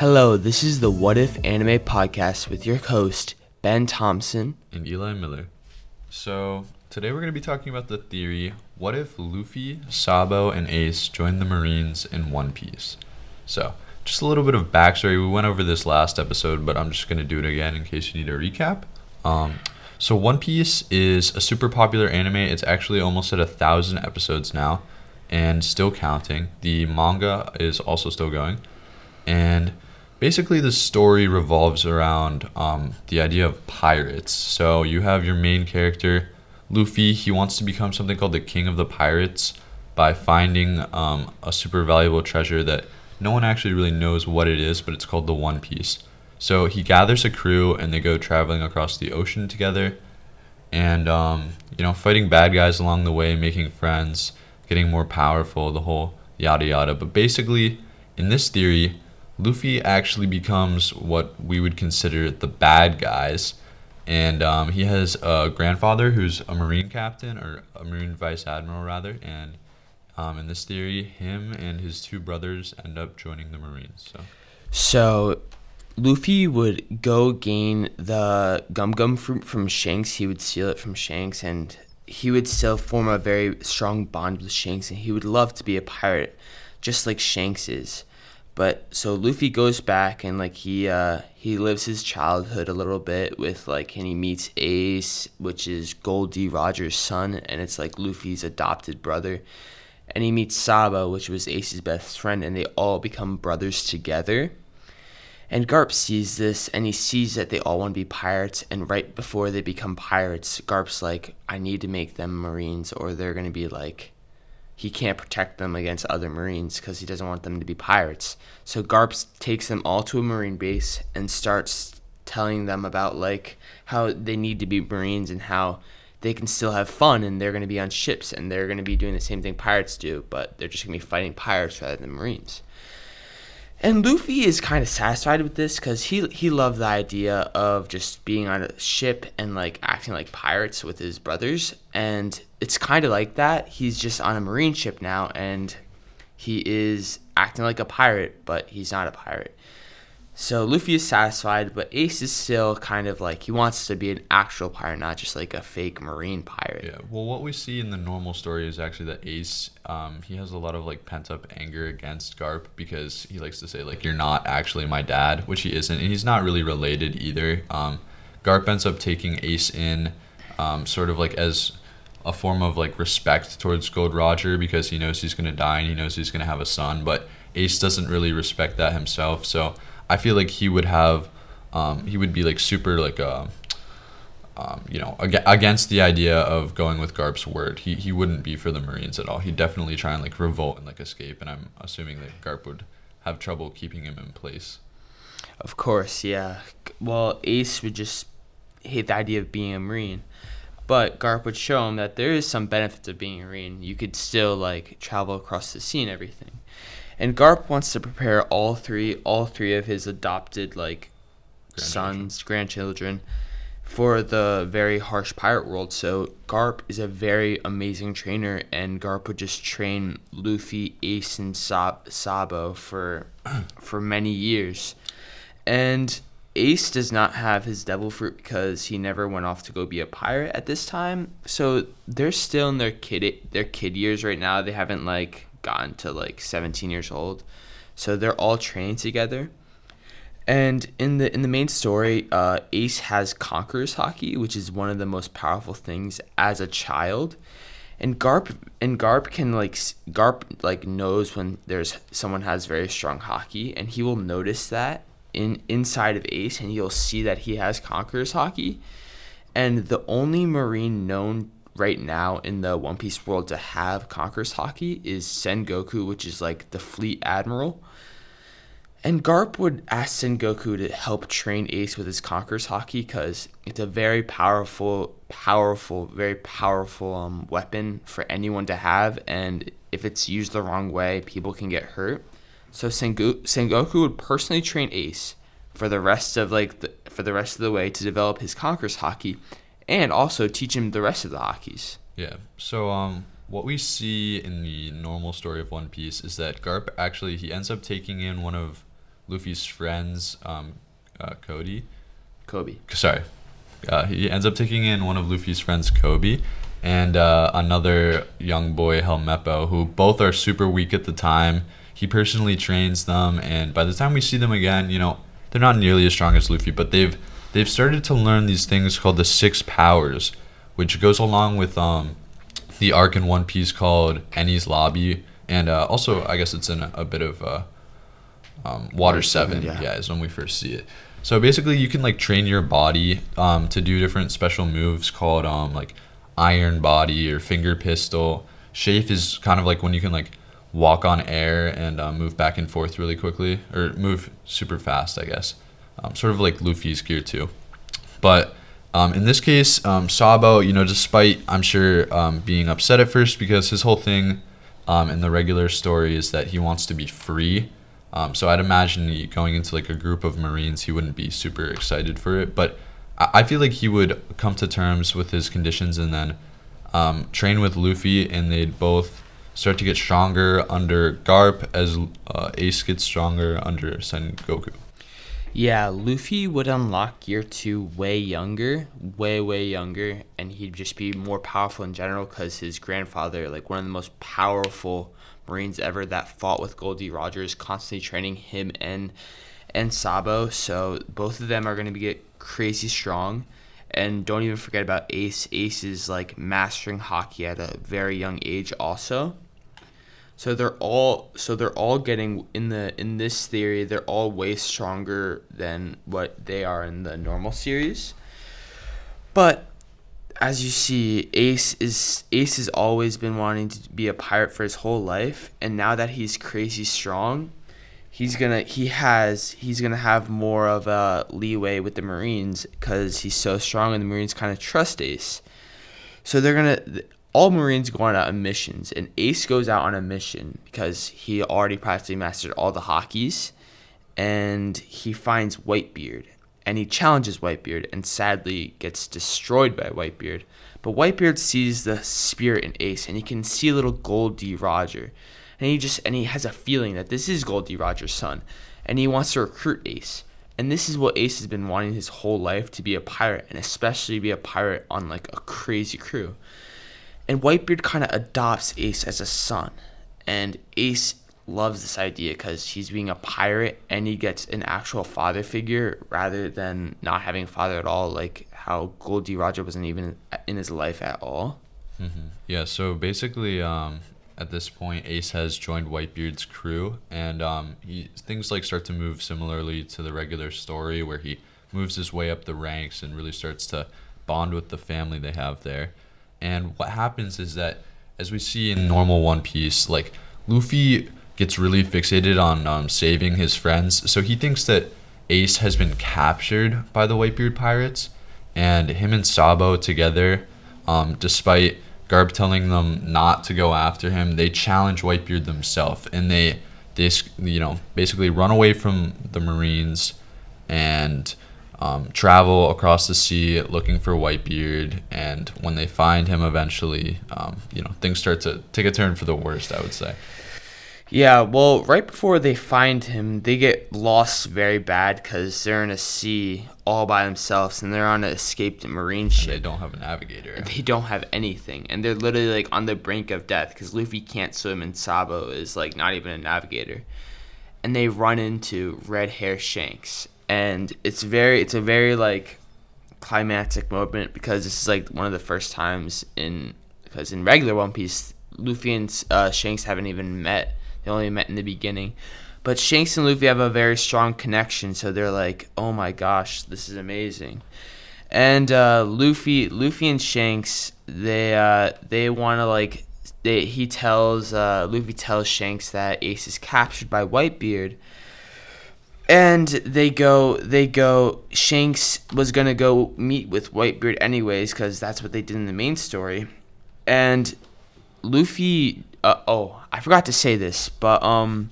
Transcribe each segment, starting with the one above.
Hello, this is the What If Anime Podcast with your host, Ben Thompson. and Eli Miller. So, today we're going to be talking about the theory what if Luffy, Sabo, and Ace joined the Marines in One Piece? So, just a little bit of backstory. We went over this last episode, but I'm just going to do it again in case you need a recap. Um, so, One Piece is a super popular anime. It's actually almost at a thousand episodes now and still counting. The manga is also still going. And basically the story revolves around um, the idea of pirates. So you have your main character luffy. He wants to become something called the king of the pirates by finding um, a super valuable treasure that no one actually really knows what it is but it's called the one piece. So he gathers a crew and they go traveling across the ocean together. And um, you know fighting bad guys along the way making friends getting more powerful the whole yada yada. But basically in this theory Luffy actually becomes what we would consider the bad guys. And um, he has a grandfather who's a Marine captain, or a Marine vice admiral, rather. And um, in this theory, him and his two brothers end up joining the Marines. So, So, Luffy would go gain the gum gum fruit from Shanks. He would steal it from Shanks, and he would still form a very strong bond with Shanks, and he would love to be a pirate, just like Shanks is. But so Luffy goes back and like he uh he lives his childhood a little bit with like and he meets Ace, which is Gol D. Rogers' son, and it's like Luffy's adopted brother. And he meets Sabo, which was Ace's best friend, and they all become brothers together. And Garp sees this and he sees that they all want to be pirates. And right before they become pirates, Garp's like, I need to make them Marines or they're going to be like, he can't protect them against other Marines because he doesn't want them to be pirates. So Garps takes them all to a Marine base and starts telling them about like how they need to be Marines and how they can still have fun and they're going to be on ships and they're going to be doing the same thing pirates do, but they're just going to be fighting pirates rather than Marines. And Luffy is kind of satisfied with this because he he loved the idea of just being on a ship and like acting like pirates with his brothers, and it's kind of like that. He's just on a marine ship now, and he is acting like a pirate, but he's not a pirate. So Luffy is satisfied, but Ace is still kind of like he wants to be an actual pirate, not just like a fake marine pirate. yeah. Well, what we see in the normal story is actually that Ace, um, he has a lot of like pent up anger against Garp because he likes to say like you're not actually my dad, which he isn't, and he's not really related either. Um, Garp ends up taking Ace in, um, sort of like as a form of like respect towards Gold Roger because he knows he's gonna die and he knows he's gonna have a son, but Ace doesn't really respect that himself. So I feel like he would have, um, he would be like super like uh, um, you know, ag- against the idea of going with Garp's word. He he wouldn't be for the Marines at all. He'd definitely try and like revolt and like escape. And I'm assuming that Garp would have trouble keeping him in place. Of course, yeah. Well, Ace would just hate the idea of being a Marine. But Garp would show him that there is some benefits of being a Marine. You could still like travel across the sea and everything. And Garp wants to prepare all three all three of his adopted like Grandchildren. sons, grandchildren for the very harsh pirate world. So Garp is a very amazing trainer and Garp would just train Luffy, Ace and Sab- Sabo for for many years. And Ace does not have his devil fruit because he never went off to go be a pirate at this time. So they're still in their kid their kid years right now. They haven't like gotten to like 17 years old. So they're all training together. And in the in the main story, uh, Ace has Conqueror's Haki, which is one of the most powerful things as a child. And Garp and Garp can like Garp like knows when there's someone has very strong haki, and he will notice that in inside of Ace, and you'll see that he has Conqueror's Haki. And the only Marine known right now in the One Piece world to have Conqueror's Haki is Sengoku, which is like the fleet admiral. And Garp would ask Sengoku to help train Ace with his Conqueror's Haki because it's a very powerful, powerful, very powerful um, weapon for anyone to have. And if it's used the wrong way, people can get hurt. So Sengu- Sengoku would personally train Ace for the rest of like the, for the rest of the way to develop his Conqueror's Haki, and also teach him the rest of the hakis. Yeah. So um, what we see in the normal story of One Piece is that Garp actually he ends up taking in one of Luffy's friends, um, uh, Cody. Koby. Sorry, uh, he ends up taking in one of Luffy's friends, Koby, and uh, another young boy, Helmeppo, who both are super weak at the time. He personally trains them, and by the time we see them again, you know, they're not nearly as strong as Luffy, but they've they've started to learn these things called the six powers, which goes along with um, the arc in One Piece called Enies Lobby, and uh, also I guess it's in a, a bit of uh, um, Water Seven. yeah. Yeah. is when we first see it. So basically, you can like train your body um, to do different special moves called um, like Iron Body or Finger Pistol. Shave is kind of like when you can like walk on air and uh, move back and forth really quickly or move super fast, I guess. Um, sort of like Luffy's gear too. But um, in this case, um, Sabo, you know, despite I'm sure um, being upset at first because his whole thing um, in the regular story is that he wants to be free. Um, so I'd imagine he, going into like a group of Marines, he wouldn't be super excited for it. But I, I feel like he would come to terms with his conditions and then train with Luffy, and they'd both start to get stronger under Garp as uh, Ace gets stronger under Sengoku. Yeah, Luffy would unlock Gear 2 way younger, way, way younger, and he'd just be more powerful in general because his grandfather, like one of the most powerful Marines ever that fought with Gol D. Rogers, constantly training him and and Sabo. So both of them are going to get crazy strong. And don't even forget about Ace. Ace is like mastering haki at a very young age also. So they're all so they're all getting in the in this theory they're all way stronger than what they are in the normal series. But as you see, Ace is Ace has always been wanting to be a pirate for his whole life, and now that he's crazy strong, he's gonna he has he's gonna have more of a leeway with the Marines because he's so strong, and the Marines kind of trust Ace. So they're gonna all Marines go on uh, missions, and Ace goes out on a mission because he already practically mastered all the hakis, and he finds Whitebeard, and he challenges Whitebeard, and sadly gets destroyed by Whitebeard. But Whitebeard sees the spirit in Ace, and he can see little Gol D. Roger, and he just and he has a feeling that this is Gol D. Roger's son, and he wants to recruit Ace. And this is what Ace has been wanting his whole life to be a pirate, and especially be a pirate on like a crazy crew. And Whitebeard kind of adopts Ace as a son. And Ace loves this idea because he's being a pirate and he gets an actual father figure rather than not having a father at all, like how Gol D. Roger wasn't even in his life at all. Yeah, so basically, um, at this point, Ace has joined Whitebeard's crew, and um, he, things like start to move similarly to the regular story, where he moves his way up the ranks and really starts to bond with the family they have there. And what happens is that, as we see in normal One Piece, like Luffy gets really fixated on um, saving his friends, so he thinks that Ace has been captured by the Whitebeard pirates, and him and Sabo together, um, despite Garp telling them not to go after him, they challenge Whitebeard themselves, and they they you know basically run away from the Marines. And um, travel across the sea looking for Whitebeard. And when they find him, eventually, um, you know things start to take a turn for the worst. I would say. Yeah, well, right before they find him, they get lost very bad because they're in a sea all by themselves and they're on an escaped marine They ship. They don't have a navigator. They don't have anything, and they're literally like on the brink of death because Luffy can't swim and Sabo is like not even a navigator. And they run into Red Hair Shanks, and it's very, it's a very like climactic moment because this is like one of the first times in because in regular One Piece, Luffy and uh, Shanks haven't even met. They only met in the beginning. But Shanks and Luffy have a very strong connection, so they're like, "Oh my gosh, this is amazing." And uh, Luffy, Luffy and Shanks, they uh, they want to like, they he tells uh, Luffy tells Shanks that Ace is captured by Whitebeard, and they go they go. Shanks was gonna go meet with Whitebeard anyways because that's what they did in the main story, and Luffy. Uh, oh, I forgot to say this, but um,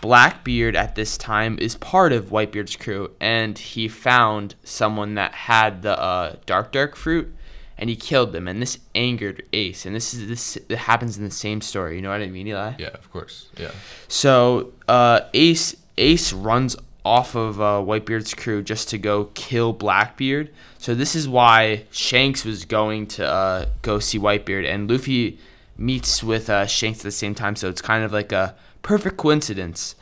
Blackbeard at this time is part of Whitebeard's crew, and he found someone that had the uh, Dark Dark fruit, and he killed them, and this angered Ace, and this is this it happens in the same story. You know what I mean, Eli? Yeah, of course. Yeah. So uh, Ace Ace runs off of uh, Whitebeard's crew just to go kill Blackbeard. So this is why Shanks was going to uh, go see Whitebeard, and Luffy meets with uh, Shanks at the same time. So it's kind of like a perfect coincidence.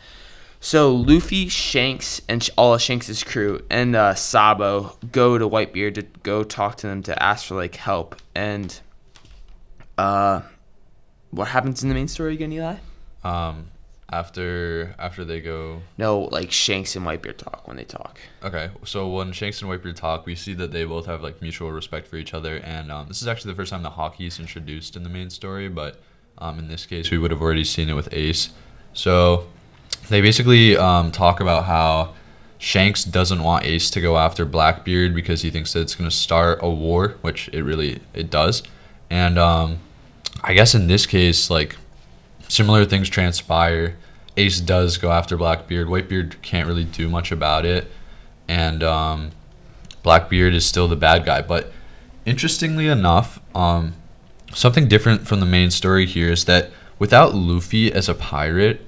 So Luffy, Shanks, and all of Shanks' crew and uh, Sabo go to Whitebeard to go talk to them to ask for like help. And uh, what happens in the main story again, Eli? Um, after after they go. No, like Shanks and Whitebeard talk when they talk. Okay, so when Shanks and Whitebeard talk, we see that they both have like mutual respect for each other, and um, this is actually the first time the haki is introduced in the main story. But um, in this case, we would have already seen it with Ace. So they basically um, talk about how Shanks doesn't want Ace to go after Blackbeard because he thinks that it's going to start a war, which it really it does. And um, I guess in this case, like similar things transpire. Ace does go after Blackbeard. Whitebeard can't really do much about it, and um, Blackbeard is still the bad guy. But interestingly enough, um, something different from the main story here is that without Luffy as a pirate,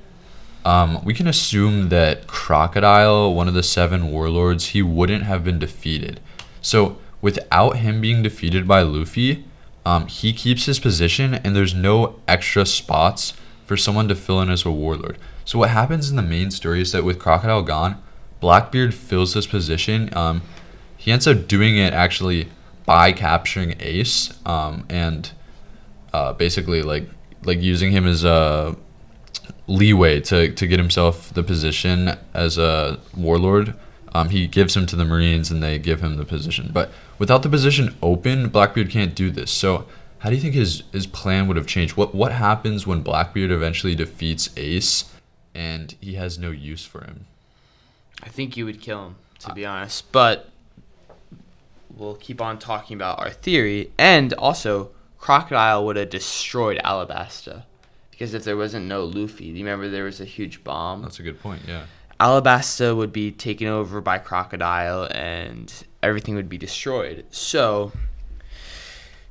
um, we can assume that Crocodile, one of the seven warlords, he wouldn't have been defeated. So without him being defeated by Luffy, um, he keeps his position, and there's no extra spots for someone to fill in as a warlord. So what happens in the main story is that with Crocodile gone, Blackbeard fills this position. Um, he ends up doing it actually by capturing Ace, um, and uh, basically like like using him as a leeway to, to get himself the position as a warlord. Um, he gives him to the Marines and they give him the position. But without the position open, Blackbeard can't do this. So how do you think his, his plan would have changed? What what happens when Blackbeard eventually defeats Ace and he has no use for him? I think you would kill him, to be honest. But we'll keep on talking about our theory. And also, Crocodile would have destroyed Alabasta. Because if there wasn't no Luffy, you remember there was a huge bomb? That's a good point, yeah. Alabasta would be taken over by Crocodile and everything would be destroyed. So,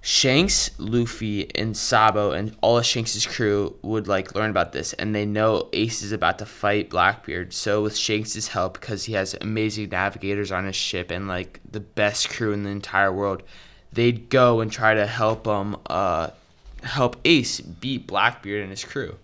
Shanks, Luffy, and Sabo and all of Shanks' crew would like learn about this, and they know Ace is about to fight Blackbeard. So with Shanks' help, because he has amazing navigators on his ship and like the best crew in the entire world, they'd go and try to help him, uh, help Ace beat Blackbeard and his crew.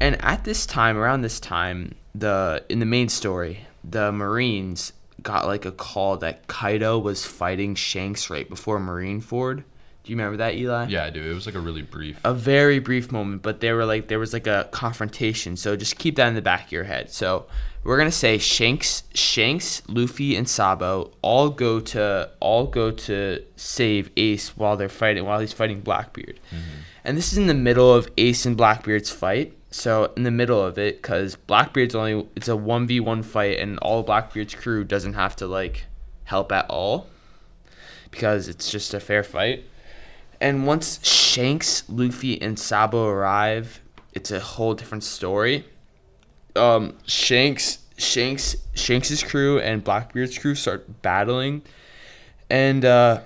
And at this time, around this time, the in the main story, the Marines got like a call that Kaido was fighting Shanks right before Marineford. Do you remember that, Eli? Yeah, I do. It was like a really brief. A very brief moment, but they were like there was like a confrontation. So just keep that in the back of your head. So we're gonna say Shanks, Shanks, Luffy, and Sabo all go to all go to save Ace while they're fighting while he's fighting Blackbeard. Mm-hmm. And this is in the middle of Ace and Blackbeard's fight. So in the middle of it, because Blackbeard's only it's a one v one fight, and all Blackbeard's crew doesn't have to like help at all, because it's just a fair fight. And once Shanks, Luffy, and Sabo arrive, it's a whole different story. Um, Shanks, Shanks, Shanks's crew and Blackbeard's crew start battling, and uh,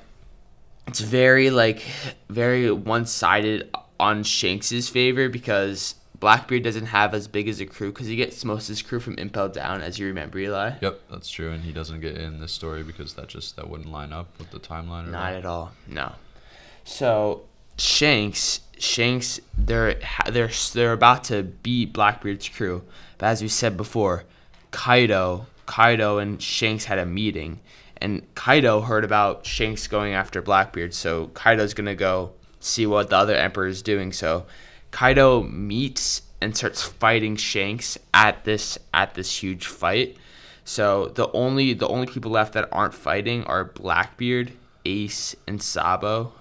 it's very like very one-sided on Shanks's favor because Blackbeard doesn't have as big as a crew because he gets most of his crew from Impel Down, as you remember, Eli. Yep, that's true, and he doesn't get in this story because that just that wouldn't line up with the timeline. Or Not at all. No. So Shanks, Shanks, they're they're they're about to beat Blackbeard's crew, but as we said before, Kaido, Kaido and Shanks had a meeting, and Kaido heard about Shanks going after Blackbeard, so Kaido's gonna go see what the other emperor is doing. So Kaido meets and starts fighting Shanks at this at this huge fight. So the only the only people left that aren't fighting are Blackbeard, Ace, and Sabo,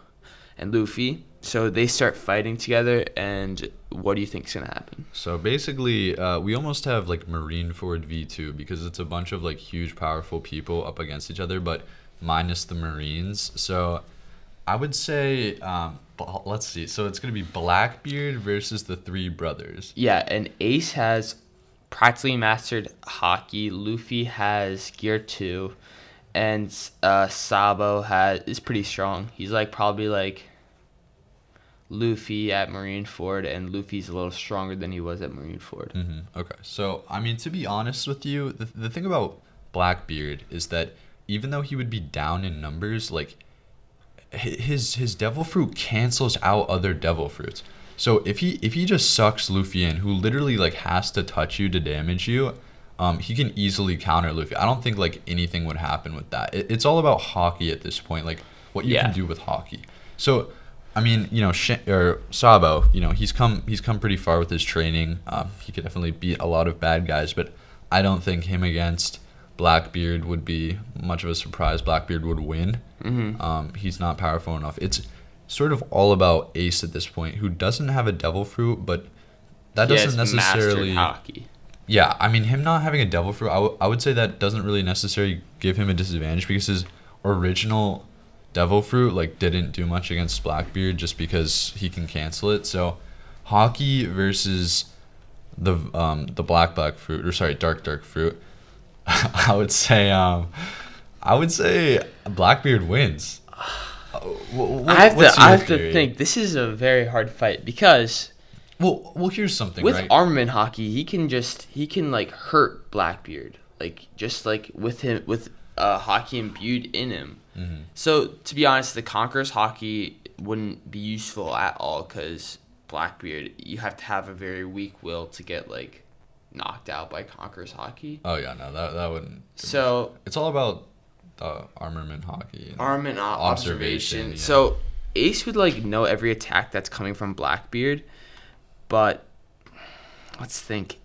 and Luffy. So they start fighting together, and what do you think is gonna happen? So basically, uh, we almost have like Marineford V2 because it's a bunch of like huge, powerful people up against each other, but minus the Marines. So I would say, um, let's see. So it's gonna be Blackbeard versus the three brothers. Yeah, and Ace has practically mastered haki. Luffy has gear two, and uh, Sabo has is pretty strong. He's like probably like Luffy at Marineford, and Luffy's a little stronger than he was at Marineford. hmm Okay. So, I mean, to be honest with you, the, the thing about Blackbeard is that even though he would be down in numbers, like his his devil fruit cancels out other devil fruits. So if he if he just sucks Luffy in, who literally like has to touch you to damage you, um, he can easily counter Luffy. I don't think like anything would happen with that. It, it's all about haki at this point, like what you Yeah. can do with haki. So, I mean, you know, Sh- or Sabo, you know, he's come he's come pretty far with his training. Um, he could definitely beat a lot of bad guys, but I don't think him against Blackbeard would be much of a surprise. Blackbeard would win. Mm-hmm. Um, he's not powerful enough. It's sort of all about Ace at this point, who doesn't have a devil fruit, but that doesn't necessarily. haki. Yeah, I mean, him not having a devil fruit, I, w- I would say that doesn't really necessarily give him a disadvantage because his original devil fruit like didn't do much against Blackbeard just because he can cancel it. So, haki versus the um the black black fruit or sorry dark dark fruit, I would say um I would say Blackbeard wins. Uh, wh- wh- I have to. I have to think. This is a very hard fight because Well, well, here's something, with right? armament haki, he can just he can like hurt Blackbeard, like just like with him with uh, haki imbued in him. Mhm. So to be honest, the Conqueror's haki wouldn't be useful at all because Blackbeard, you have to have a very weak will to get like knocked out by Conqueror's haki. Oh yeah, no, that that wouldn't. So It's all about the armament haki. and- armament Observation, observation. yeah. So Ace would like know every attack that's coming from Blackbeard, but let's think.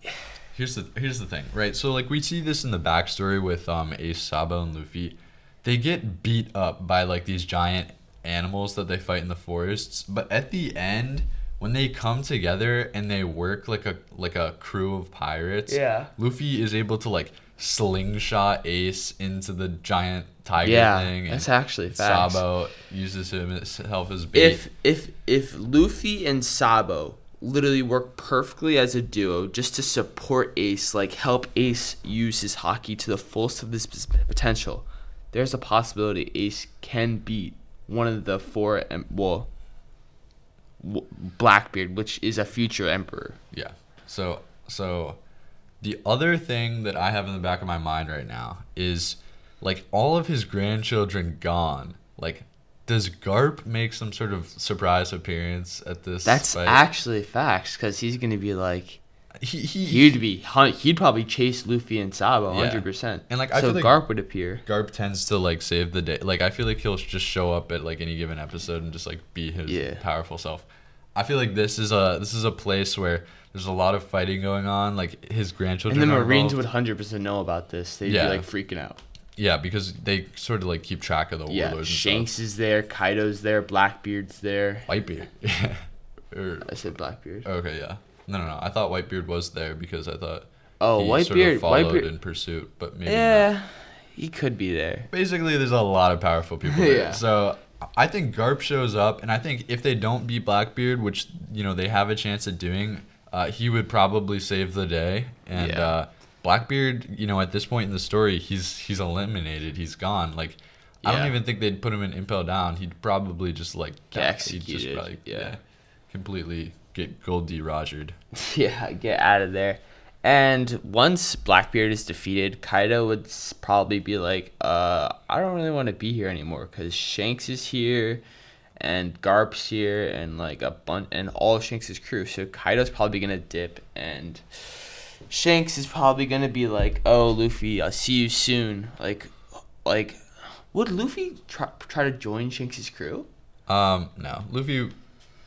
Here's the here's the thing, right? So like we see this in the backstory with um Ace, Sabo, and Luffy. They get beat up by like these giant animals that they fight in the forests, but at the end, when they come together and they work like a like a crew of pirates, Yeah. Luffy is able to like slingshot Ace into the giant tiger yeah, thing, and that's actually facts. Sabo uses himself as bait. if if if Luffy and Sabo literally work perfectly as a duo just to support Ace, like help Ace use his haki to the fullest of his potential, there's a possibility Ace can beat one of the four em- well Blackbeard, which is a future emperor. Yeah. So so the other thing that I have in the back of my mind right now is like all of his grandchildren gone. Like does Garp make some sort of surprise appearance at this That's fight? actually facts because he's gonna be like he, he, he'd be he'd probably chase Luffy and Sabo Yeah. hundred percent. And, like, I so feel like- Garp would appear. Garp tends to like save the day. Like I feel like he'll just show up at like any given episode and just like be his Yeah. powerful self. I feel like this is a this is a place where there's a lot of fighting going on. Like his grandchildren. And the Marines involved. would hundred percent know about this. They'd Yeah. be like freaking out. Yeah, because they sort of like keep track of the Yeah, warlords. and stuff. Shanks is there, Kaido's there, Blackbeard's there. Whitebeard. or, I said Blackbeard. okay, yeah. No, no, no. I thought Whitebeard was there because I thought Oh, he sort Whitebeard, of followed Whitebeard. in pursuit, but maybe not. Yeah, he could be there. Basically, there's a lot of powerful people there. Yeah. So I think Garp shows up, and I think if they don't beat Blackbeard, which you know they have a chance at doing, uh, he would probably save the day. And Yeah. uh, Blackbeard, you know, at this point in the story, he's he's eliminated. He's gone. Like. I don't even think they'd put him in impel down. He'd probably just like Get he'd just probably, yeah. completely get gold D Rogered. yeah, get out of there. And once Blackbeard is defeated, Kaido would probably be like, uh, I don't really want to be here anymore because Shanks is here and Garp's here and like a bunch and all of Shanks' crew. So Kaido's probably gonna dip and Shanks is probably gonna be like, "Oh, Luffy, I'll see you soon." Like, like, would Luffy try, try to join Shanks' crew? Um, no, Luffy,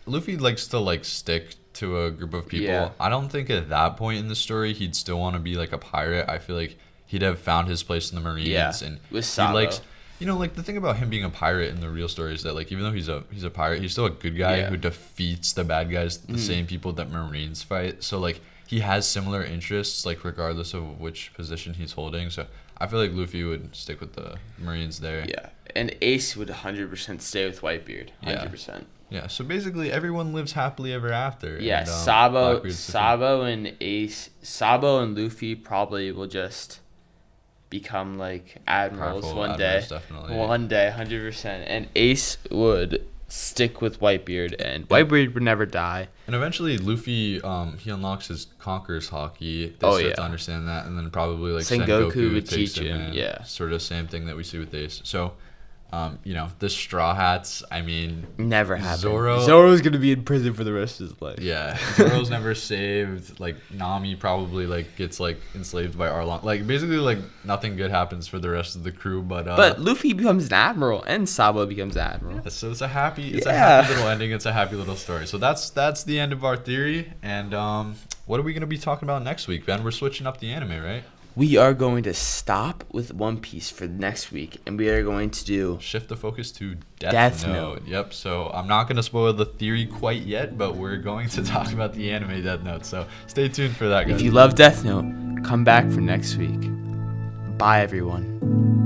Luffy likes to like stick to a group of people. Yeah. I don't think at that point in the story he'd still want to be like a pirate. I feel like he'd have found his place in the Marines Yeah, and with he likes. You know, like the thing about him being a pirate in the real story is that like even though he's a he's a pirate, he's still a good guy Yeah. Mm. who defeats the bad guys, the same people that Marines fight. So like he has similar interests, like regardless of which position he's holding. So I feel like Luffy would stick with the Marines there. Yeah, and Ace would 100% stay with Whitebeard. 100%. Yeah, so basically everyone lives happily ever after. Yeah, and, um, Sabo, Blackbeard's the thing. Sabo and Ace, Sabo and Luffy probably will just become like admirals Powerful one admirals, day. definitely. One day, hundred percent. And Ace would stick with Whitebeard, and Whitebeard would never die. And eventually, Luffy, um, he unlocks his Conqueror's Haki. They Oh, start yeah. to understand that, and then probably like Sengoku Sengoku, would takes teach him, in. yeah. Sort of same thing that we see with Ace. So, um, you know, the Straw Hats. I mean, Never happened. Zoro- Zoro's gonna be in prison for the rest of his life. yeah, Zoro's never saved. Like Nami probably like gets like enslaved by Arlong. Like basically, like nothing good happens for the rest of the crew. But uh, But Luffy becomes an admiral, and Sabo becomes admiral. So it's a happy, it's a Yeah. happy little ending. It's a happy little story. So that's that's the end of our theory. And um, what are we gonna be talking about next week, Ben? We're switching up the anime, right? We are going to stop with One Piece for next week, and we are going to do Shift the focus to Death, Death Note. Note. Yep. So I'm not gonna spoil the theory quite yet, but we're going to talk about the anime Death Note. So stay tuned for that, guys. If you love Death Note, come back for next week. Bye, everyone.